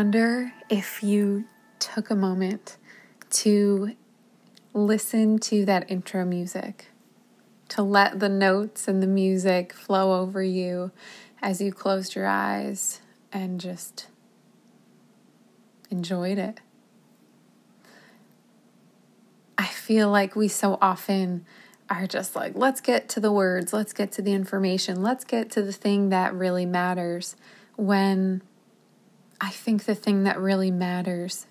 Wonder if you took a moment to listen to that intro music, to let the notes and the music flow over you as you closed your eyes and just enjoyed it. I feel like we so often are just like, let's get to the words, let's get to the information, let's get to the thing that really matters when I think the thing that really matters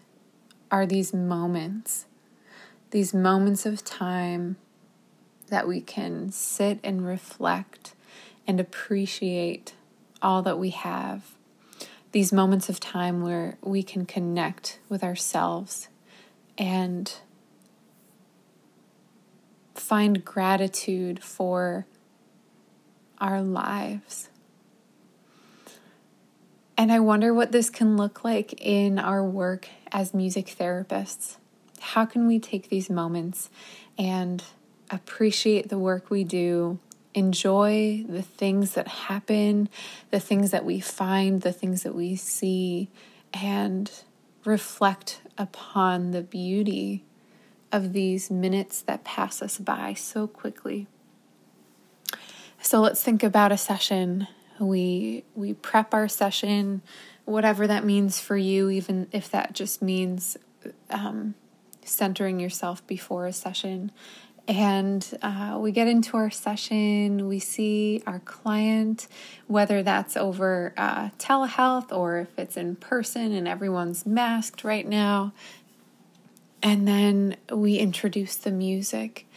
are these moments, these moments of time that we can sit and reflect and appreciate all that we have. These moments of time where we can connect with ourselves and find gratitude for our lives. And I wonder what this can look like in our work as music therapists. How can we take these moments and appreciate the work we do, enjoy the things that happen, the things that we find, the things that we see, and reflect upon the beauty of these minutes that pass us by so quickly? So let's think about a session we we prep our session whatever that means for you even if that just means um, centering yourself before a session. And uh, we get into our session we see our client whether that's over uh, telehealth or if it's in person and everyone's masked right now. And then we introduce the music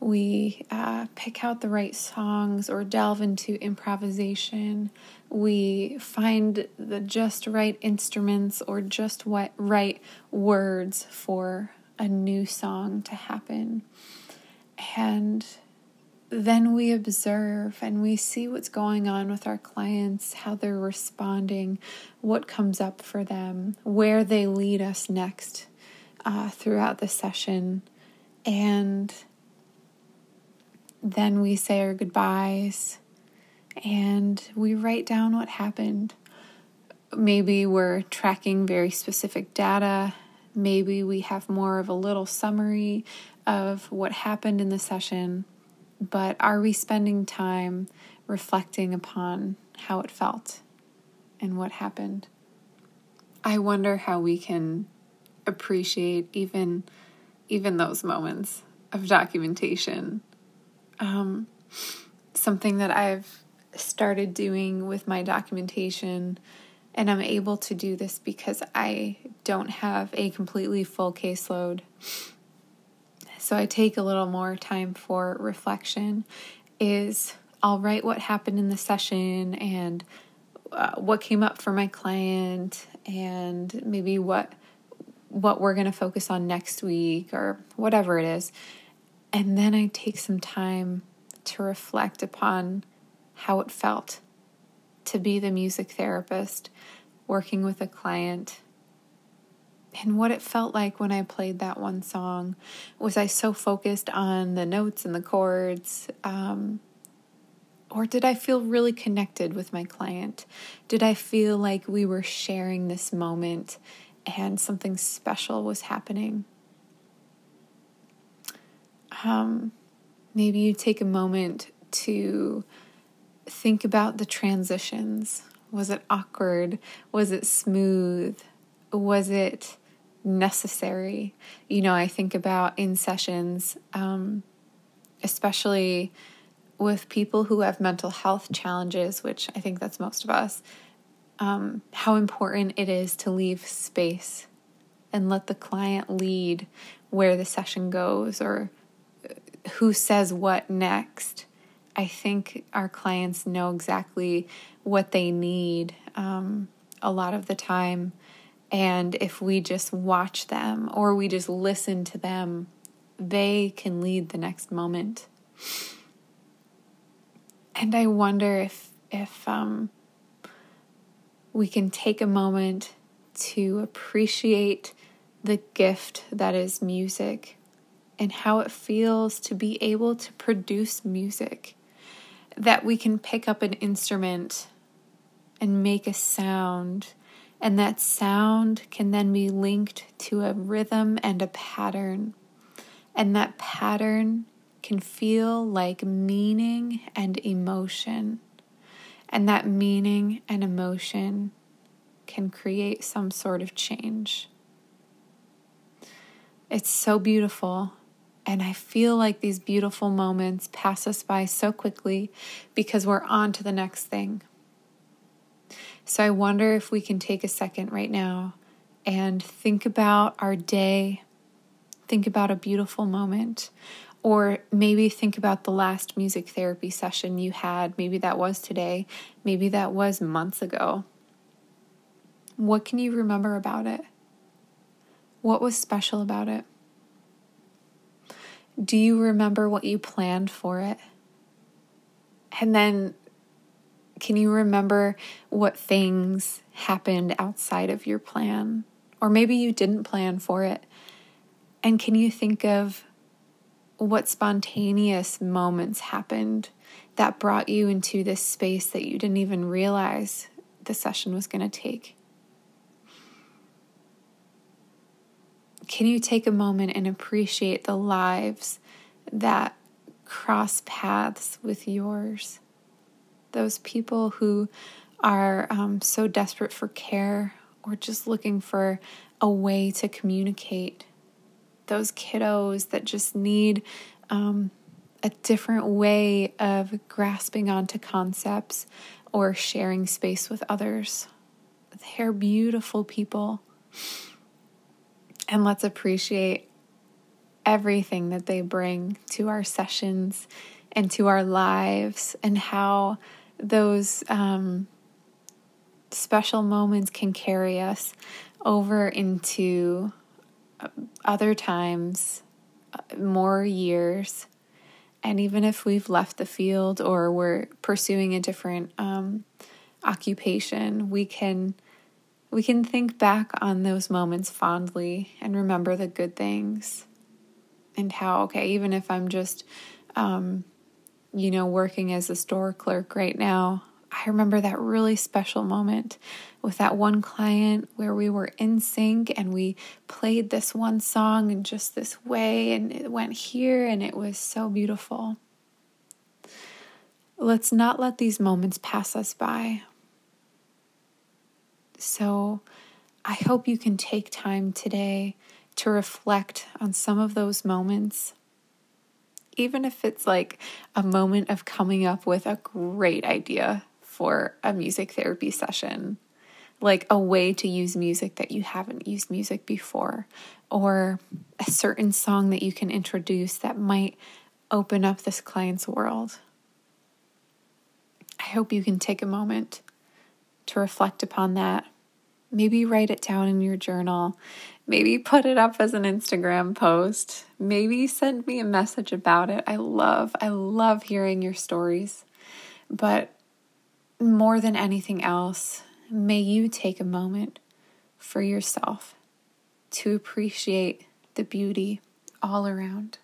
we uh, pick out the right songs or delve into improvisation. We find the just right instruments or just what right words for a new song to happen. And then we observe and we see what's going on with our clients, how they're responding, what comes up for them, where they lead us next uh, throughout the session. And then we say our goodbyes and we write down what happened. Maybe we're tracking very specific data. Maybe we have more of a little summary of what happened in the session. But are we spending time reflecting upon how it felt and what happened? I wonder how we can appreciate even even those moments of documentation um, something that I've started doing with my documentation. And I'm able to do this because I don't have a completely full caseload. So I take a little more time for reflection. Is I'll write what happened in the session and uh, what came up for my client and maybe what what we're going to focus on next week or whatever it is. And then I take some time to reflect upon how it felt to be the music therapist working with a client and what it felt like when I played that one song. Was I so focused on the notes and the chords? Um, or did I feel really connected with my client? Did I feel like we were sharing this moment and something special was happening? Um, maybe you take a moment to think about the transitions. Was it awkward? Was it smooth? Was it necessary? You know, I think about in sessions, um, especially with people who have mental health challenges, which I think that's most of us, um, how important it is to leave space and let the client lead where the session goes or who says what next. I think our clients know exactly what they need um, a lot of the time. And if we just watch them or we just listen to them, they can lead the next moment. And I wonder if if um, we can take a moment to appreciate the gift that is music and how it feels to be able to produce music. That we can pick up an instrument and make a sound And that sound can then be linked to a rhythm and a pattern. And that pattern can feel like meaning and emotion. And that meaning and emotion can create some sort of change. It's so beautiful. And I feel like these beautiful moments pass us by so quickly because we're on to the next thing. So I wonder if we can take a second right now and think about our day, think about a beautiful moment, or maybe think about the last music therapy session you had. Maybe that was today, maybe that was months ago. What can you remember about it? What was special about it? Do you remember what you planned for it? And then can you remember what things happened outside of your plan? Or maybe you didn't plan for it. And can you think of what spontaneous moments happened that brought you into this space that you didn't even realize the session was going to take? Can you take a moment and appreciate the lives that cross paths with yours? Those people who are um, so desperate for care or just looking for a way to communicate. Those kiddos that just need um, a different way of grasping onto concepts or sharing space with others. They're beautiful people. And let's appreciate everything that they bring to our sessions and to our lives, and how those um, special moments can carry us over into uh, other times, uh, more years. And even if we've left the field or we're pursuing a different um, occupation, we can we can think back on those moments fondly and remember the good things and how, okay, even if I'm just, um, you know, working as a store clerk right now, I remember that really special moment with that one client where we were in sync and we played this one song in just this way and it went here and it was so beautiful. Let's not let these moments pass us by. So I hope you can take time today to reflect on some of those moments. Even if it's like a moment of coming up with a great idea for a music therapy session, like a way to use music that you haven't used music before, or a certain song that you can introduce that might open up this client's world. I hope you can take a moment to reflect upon that. Maybe write it down in your journal. Maybe put it up as an Instagram post. Maybe send me a message about it. I love, I love hearing your stories. But more than anything else, may you take a moment for yourself to appreciate the beauty all around.